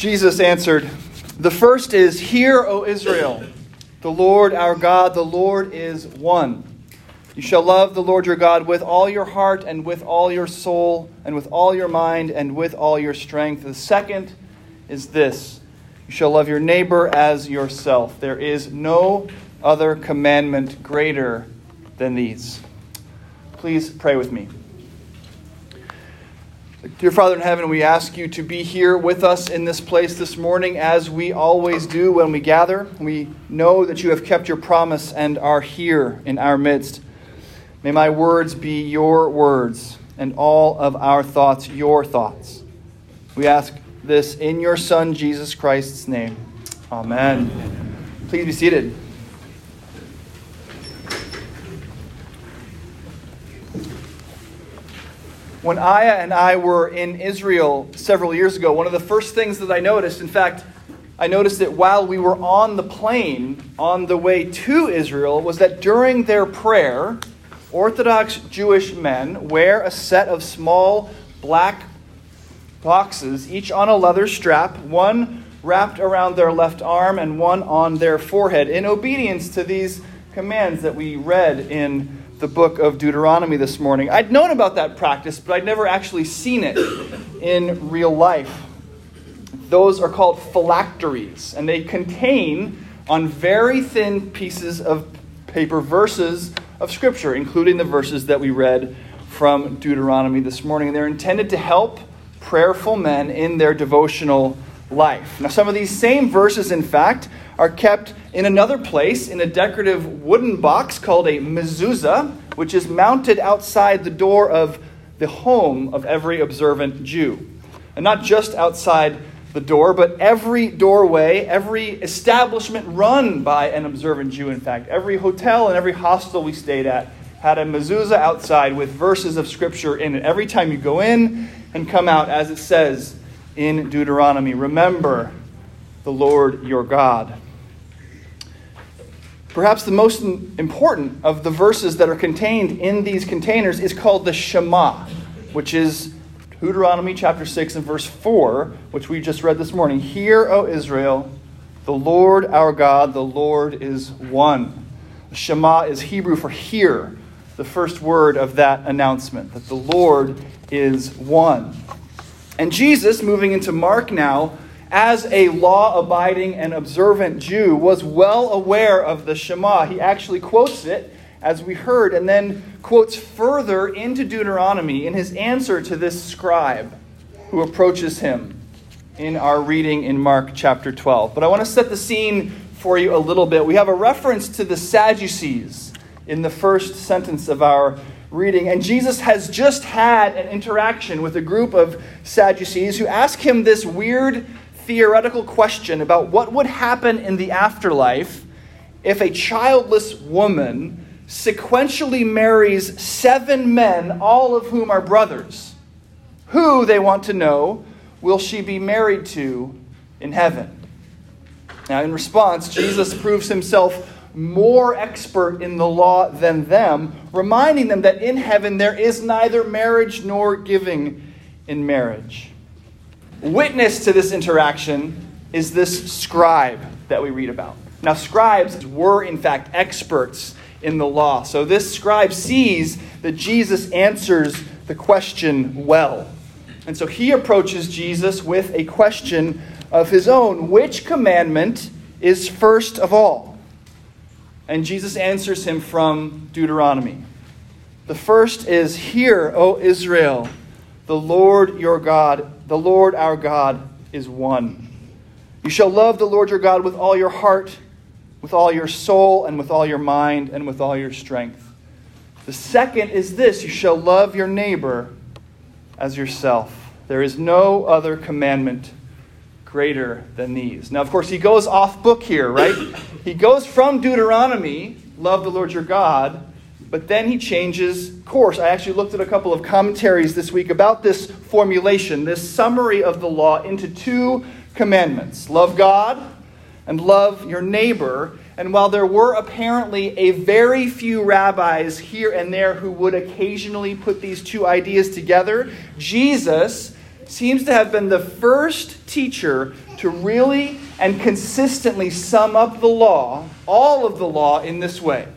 Jesus answered, The first is, Hear, O Israel, the Lord our God, the Lord is one. You shall love the Lord your God with all your heart and with all your soul and with all your mind and with all your strength. The second is this You shall love your neighbor as yourself. There is no other commandment greater than these. Please pray with me. Dear Father in heaven, we ask you to be here with us in this place this morning as we always do when we gather. We know that you have kept your promise and are here in our midst. May my words be your words and all of our thoughts your thoughts. We ask this in your Son, Jesus Christ's name. Amen. Please be seated. When Aya and I were in Israel several years ago, one of the first things that I noticed, in fact, I noticed it while we were on the plane on the way to Israel, was that during their prayer, Orthodox Jewish men wear a set of small black boxes, each on a leather strap, one wrapped around their left arm and one on their forehead, in obedience to these commands that we read in the book of Deuteronomy this morning. I'd known about that practice, but I'd never actually seen it in real life. Those are called phylacteries, and they contain on very thin pieces of paper verses of Scripture, including the verses that we read from Deuteronomy this morning. They're intended to help prayerful men in their devotional life. Now, some of these same verses, in fact, are kept in another place in a decorative wooden box called a mezuzah, which is mounted outside the door of the home of every observant Jew. And not just outside the door, but every doorway, every establishment run by an observant Jew, in fact, every hotel and every hostel we stayed at had a mezuzah outside with verses of Scripture in it. Every time you go in and come out, as it says in Deuteronomy, remember the Lord your God. Perhaps the most important of the verses that are contained in these containers is called the Shema, which is Deuteronomy chapter 6 and verse 4, which we just read this morning. Hear, O Israel, the Lord our God, the Lord is one. The Shema is Hebrew for hear, the first word of that announcement, that the Lord is one. And Jesus, moving into Mark now, as a law abiding and observant Jew, was well aware of the Shema. He actually quotes it, as we heard, and then quotes further into Deuteronomy in his answer to this scribe who approaches him in our reading in Mark chapter 12. But I want to set the scene for you a little bit. We have a reference to the Sadducees in the first sentence of our reading. And Jesus has just had an interaction with a group of Sadducees who ask him this weird theoretical question about what would happen in the afterlife if a childless woman sequentially marries seven men, all of whom are brothers. Who, they want to know, will she be married to in heaven? Now, in response, Jesus proves himself more expert in the law than them, reminding them that in heaven there is neither marriage nor giving in marriage. Witness to this interaction is this scribe that we read about. Now, scribes were, in fact, experts in the law. So this scribe sees that Jesus answers the question well. And so he approaches Jesus with a question of his own Which commandment is first of all? And Jesus answers him from Deuteronomy. The first is Hear, O Israel, the Lord your God the Lord our God is one. You shall love the Lord your God with all your heart, with all your soul, and with all your mind, and with all your strength. The second is this you shall love your neighbor as yourself. There is no other commandment greater than these. Now, of course, he goes off book here, right? He goes from Deuteronomy, love the Lord your God, but then he changes course. I actually looked at a couple of commentaries this week about this formulation, this summary of the law into two commandments love God and love your neighbor. And while there were apparently a very few rabbis here and there who would occasionally put these two ideas together, Jesus seems to have been the first teacher to really and consistently sum up the law, all of the law, in this way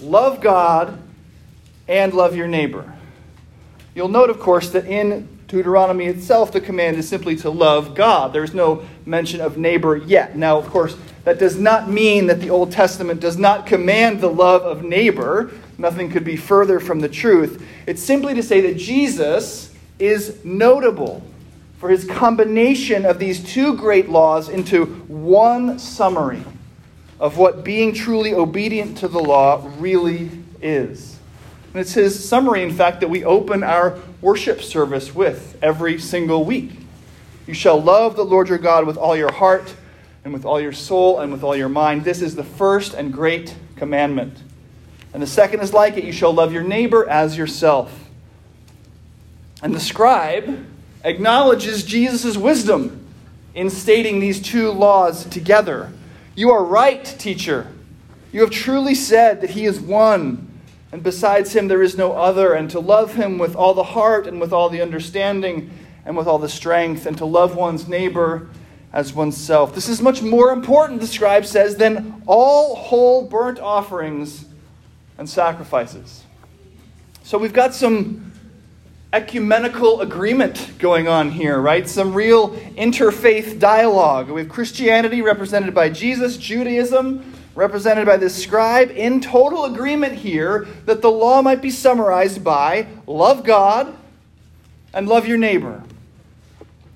love God and love your neighbor. You'll note, of course, that in Deuteronomy itself, the command is simply to love God. There's no mention of neighbor yet. Now, of course, that does not mean that the Old Testament does not command the love of neighbor. Nothing could be further from the truth. It's simply to say that Jesus is notable for his combination of these two great laws into one summary of what being truly obedient to the law really is. And it's his summary, in fact, that we open our worship service with every single week. You shall love the Lord your God with all your heart, and with all your soul, and with all your mind. This is the first and great commandment. And the second is like it you shall love your neighbor as yourself. And the scribe acknowledges Jesus' wisdom in stating these two laws together. You are right, teacher. You have truly said that he is one, and besides him there is no other, and to love him with all the heart and with all the understanding and with all the strength, and to love one's neighbor as oneself. This is much more important, the scribe says, than all whole burnt offerings and sacrifices. So we've got some ecumenical agreement going on here, right? Some real interfaith dialogue. We have Christianity represented by Jesus, Judaism represented by this scribe, in total agreement here that the law might be summarized by love God and love your neighbor.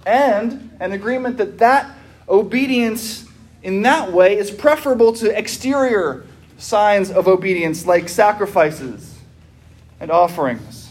And an agreement that that obedience in that way is preferable to exterior signs of obedience like sacrifices and offerings.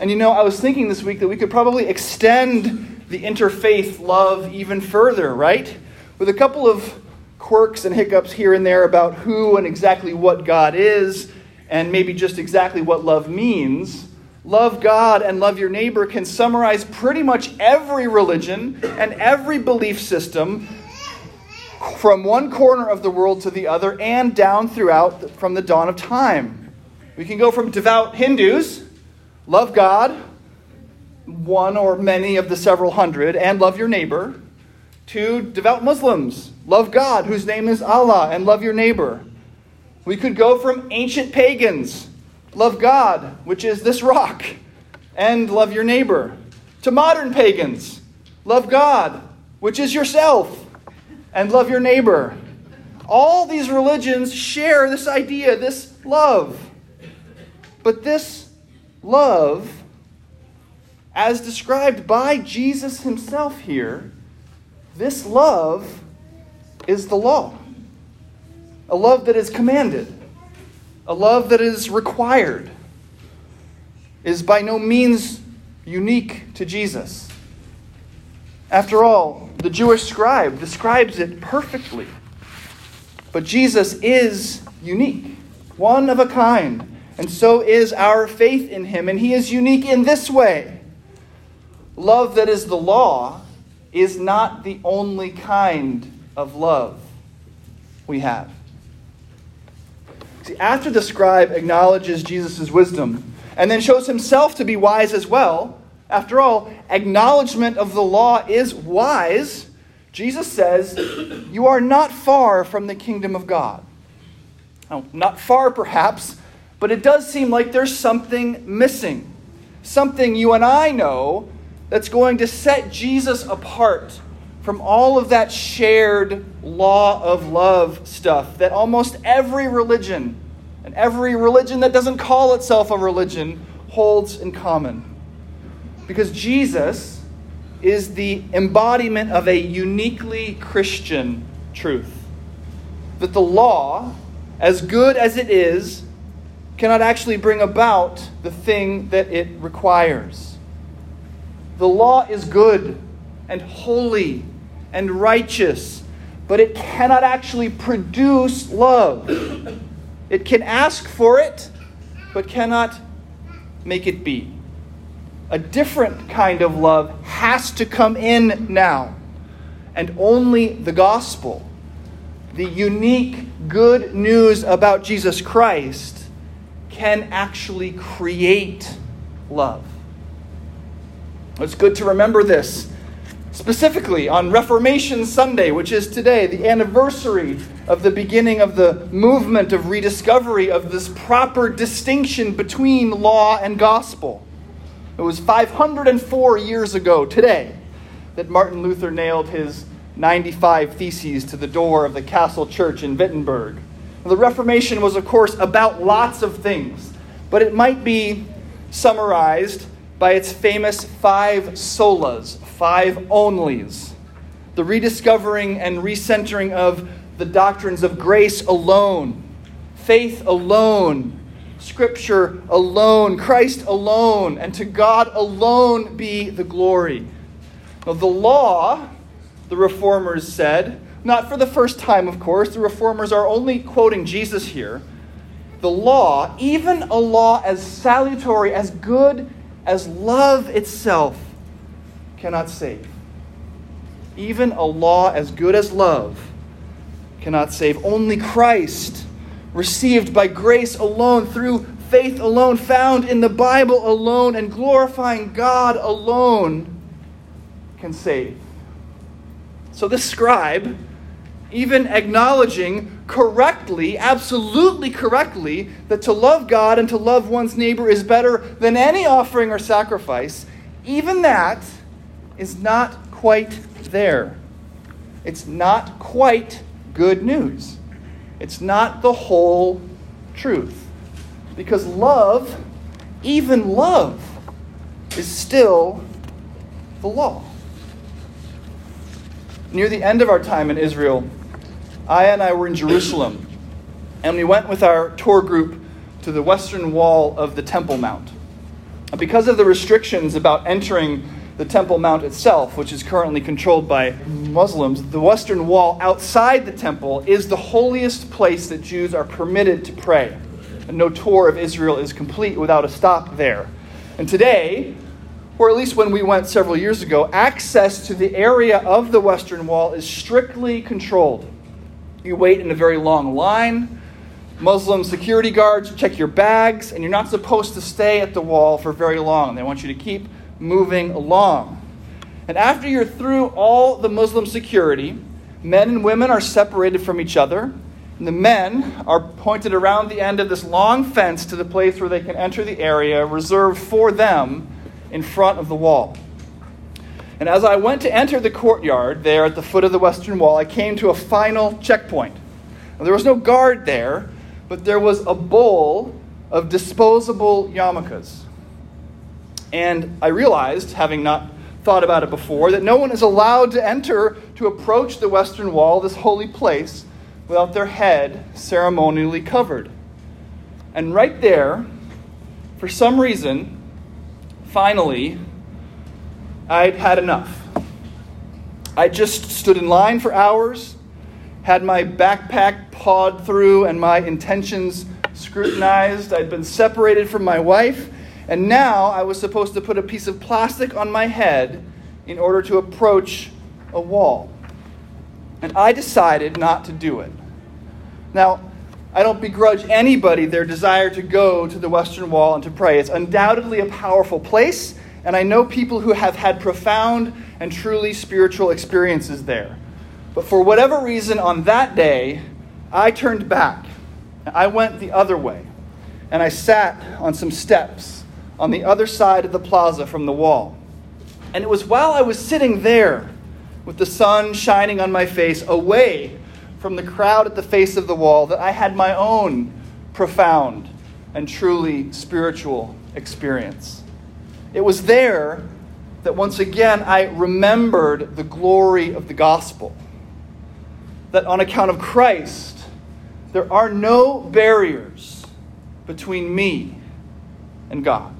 And you know, I was thinking this week that we could probably extend the interfaith love even further, right? With a couple of quirks and hiccups here and there about who and exactly what God is, and maybe just exactly what love means. Love God and love your neighbor can summarize pretty much every religion and every belief system from one corner of the world to the other and down throughout from the dawn of time. We can go from devout Hindus Love God, one or many of the several hundred, and love your neighbor. Two, devout Muslims, love God, whose name is Allah, and love your neighbor. We could go from ancient pagans, love God, which is this rock, and love your neighbor, to modern pagans, love God, which is yourself, and love your neighbor. All these religions share this idea, this love. But this love, as described by Jesus himself here, this love is the law. A love that is commanded, a love that is required, is by no means unique to Jesus. After all, the Jewish scribe describes it perfectly. But Jesus is unique, one of a kind, and so is our faith in him. And he is unique in this way love that is the law is not the only kind of love we have. See, after the scribe acknowledges Jesus' wisdom and then shows himself to be wise as well, after all, acknowledgement of the law is wise. Jesus says, You are not far from the kingdom of God. Now, not far, perhaps, but it does seem like there's something missing. Something you and I know that's going to set Jesus apart from all of that shared law of love stuff that almost every religion and every religion that doesn't call itself a religion holds in common. Because Jesus is the embodiment of a uniquely Christian truth. That the law, as good as it is, cannot actually bring about the thing that it requires. The law is good and holy and righteous, but it cannot actually produce love. It can ask for it, but cannot make it be. A different kind of love has to come in now. And only the gospel, the unique good news about Jesus Christ, can actually create love. It's good to remember this specifically on Reformation Sunday, which is today, the anniversary of the beginning of the movement of rediscovery of this proper distinction between law and gospel. It was 504 years ago today that Martin Luther nailed his 95 Theses to the door of the Castle Church in Wittenberg. The Reformation was, of course, about lots of things, but it might be summarized by its famous five solas, five onlys. The rediscovering and recentering of the doctrines of grace alone, faith alone, Scripture alone, Christ alone, and to God alone be the glory. Now, the law, the reformers said, not for the first time, of course, the reformers are only quoting Jesus here. The law, even a law as salutary, as good as love itself, cannot save. Even a law as good as love cannot save. Only Christ, received by grace alone, through faith alone, found in the Bible alone, and glorifying God alone, can save. So this scribe, even acknowledging correctly, absolutely correctly, that to love God and to love one's neighbor is better than any offering or sacrifice, even that is not quite there. It's not quite good news. It's not the whole truth. Because love, even love, is still the law. Near the end of our time in Israel, Aya and I were in Jerusalem, and we went with our tour group to the western wall of the Temple Mount. Because of the restrictions about entering the Temple Mount itself, which is currently controlled by Muslims, the western wall outside the temple is the holiest place that Jews are permitted to pray. And no tour of Israel is complete without a stop there. And today, or at least when we went several years ago, access to the area of the Western Wall is strictly controlled. You wait in a very long line. Muslim security guards check your bags, and you're not supposed to stay at the wall for very long. They want you to keep moving along. And after you're through all the Muslim security, men and women are separated from each other. And the men are pointed around the end of this long fence to the place where they can enter the area reserved for them in front of the wall. And as I went to enter the courtyard there at the foot of the western wall, I came to a final checkpoint. Now, there was no guard there, but there was a bowl of disposable yarmulkes. And I realized, having not thought about it before, that no one is allowed to enter to approach the western wall, this holy place, without their head ceremonially covered. And right there, for some reason, finally, I'd had enough. I just stood in line for hours, had my backpack pawed through, and my intentions scrutinized. I'd been separated from my wife and now I was supposed to put a piece of plastic on my head in order to approach a wall. And I decided not to do it. Now, I don't begrudge anybody their desire to go to the Western Wall and to pray. It's undoubtedly a powerful place, and I know people who have had profound and truly spiritual experiences there. But for whatever reason, on that day, I turned back. I went the other way, and I sat on some steps on the other side of the plaza from the wall. And it was while I was sitting there with the sun shining on my face, away from the crowd at the face of the wall, that I had my own profound and truly spiritual experience. It was there that once again I remembered the glory of the gospel. That on account of Christ, there are no barriers between me and God.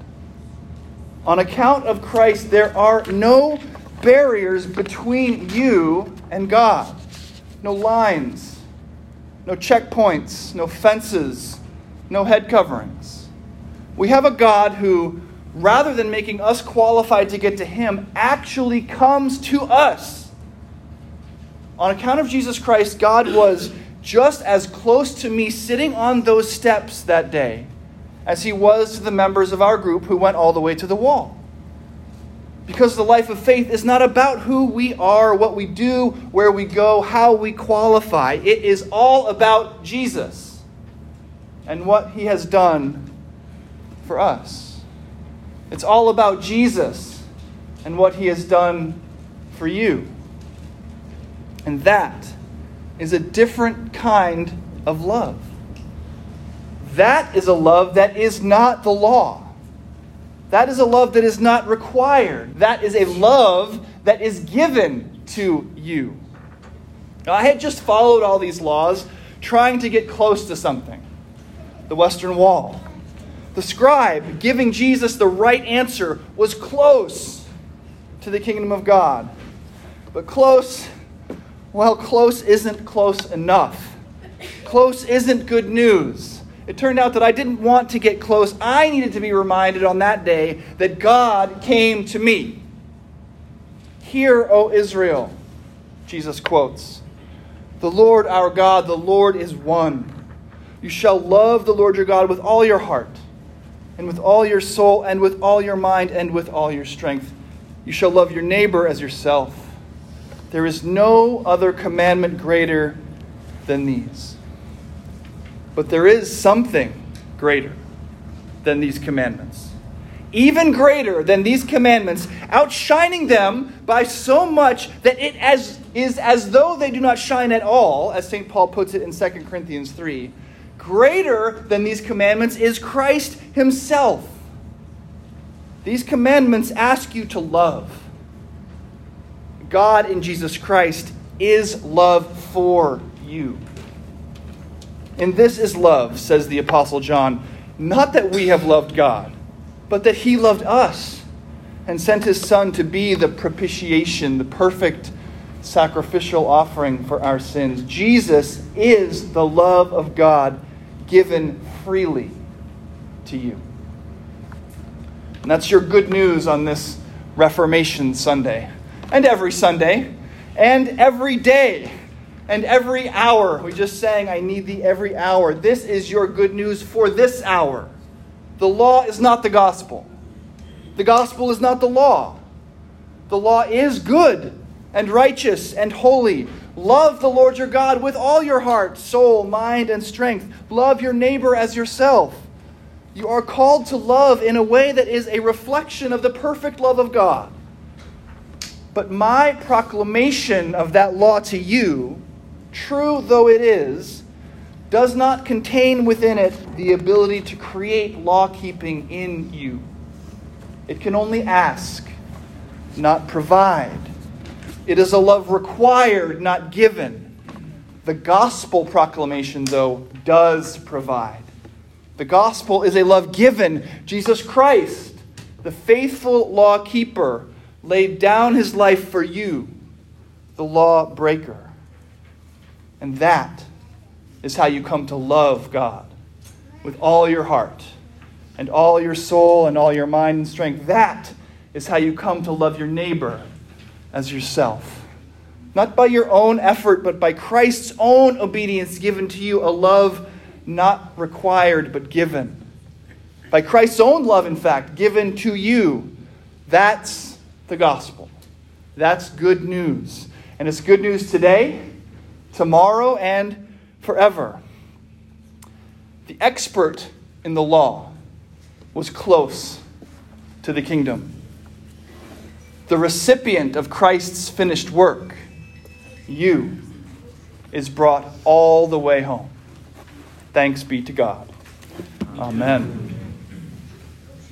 On account of Christ, there are no barriers between you and God. No lines, no checkpoints, no fences, no head coverings. We have a God who, rather than making us qualified to get to Him, actually comes to us. On account of Jesus Christ, God was just as close to me sitting on those steps that day as he was to the members of our group who went all the way to the wall. Because the life of faith is not about who we are, what we do, where we go, how we qualify. It is all about Jesus and what he has done for us. It's all about Jesus and what he has done for you. And that is a different kind of love. That is a love that is not the law. That is a love that is not required. That is a love that is given to you. Now, I had just followed all these laws trying to get close to something the Western Wall. The scribe giving Jesus the right answer was close to the kingdom of God. But close, well, close isn't close enough. Close isn't good news. It turned out that I didn't want to get close. I needed to be reminded on that day that God came to me. Hear, O Israel, Jesus quotes The Lord our God, the Lord is one. You shall love the Lord your God with all your heart, and with all your soul, and with all your mind, and with all your strength. You shall love your neighbor as yourself. There is no other commandment greater than these. But there is something greater than these commandments. Even greater than these commandments, outshining them by so much that it as, is as though they do not shine at all, as St. Paul puts it in 2 Corinthians 3. Greater than these commandments is Christ Himself. These commandments ask you to love. God in Jesus Christ is love for you. And this is love, says the Apostle John, not that we have loved God, but that He loved us and sent His Son to be the propitiation, the perfect sacrificial offering for our sins. Jesus is the love of God given freely to you. And that's your good news on this Reformation Sunday, and every Sunday, and every day and every hour. We just sang, I need thee every hour. This is your good news for this hour. The law is not the gospel, the gospel is not the law. The law is good and righteous and holy. Love the Lord your God with all your heart, soul, mind, and strength. Love your neighbor as yourself. You are called to love in a way that is a reflection of the perfect love of God. But my proclamation of that law to you true though it is, does not contain within it the ability to create law keeping in you. It can only ask, not provide. It is a love required, not given. The gospel proclamation, though, does provide. The gospel is a love given. Jesus Christ, the faithful law keeper, laid down his life for you, the law breaker. And that is how you come to love God with all your heart and all your soul and all your mind and strength. That is how you come to love your neighbor as yourself. Not by your own effort, but by Christ's own obedience given to you, a love not required, but given. By Christ's own love, in fact, given to you. That's the gospel. That's good news. And it's good news today tomorrow and forever. The expert in the law was close to the kingdom. The recipient of Christ's finished work, you, is brought all the way home. Thanks be to God. Amen.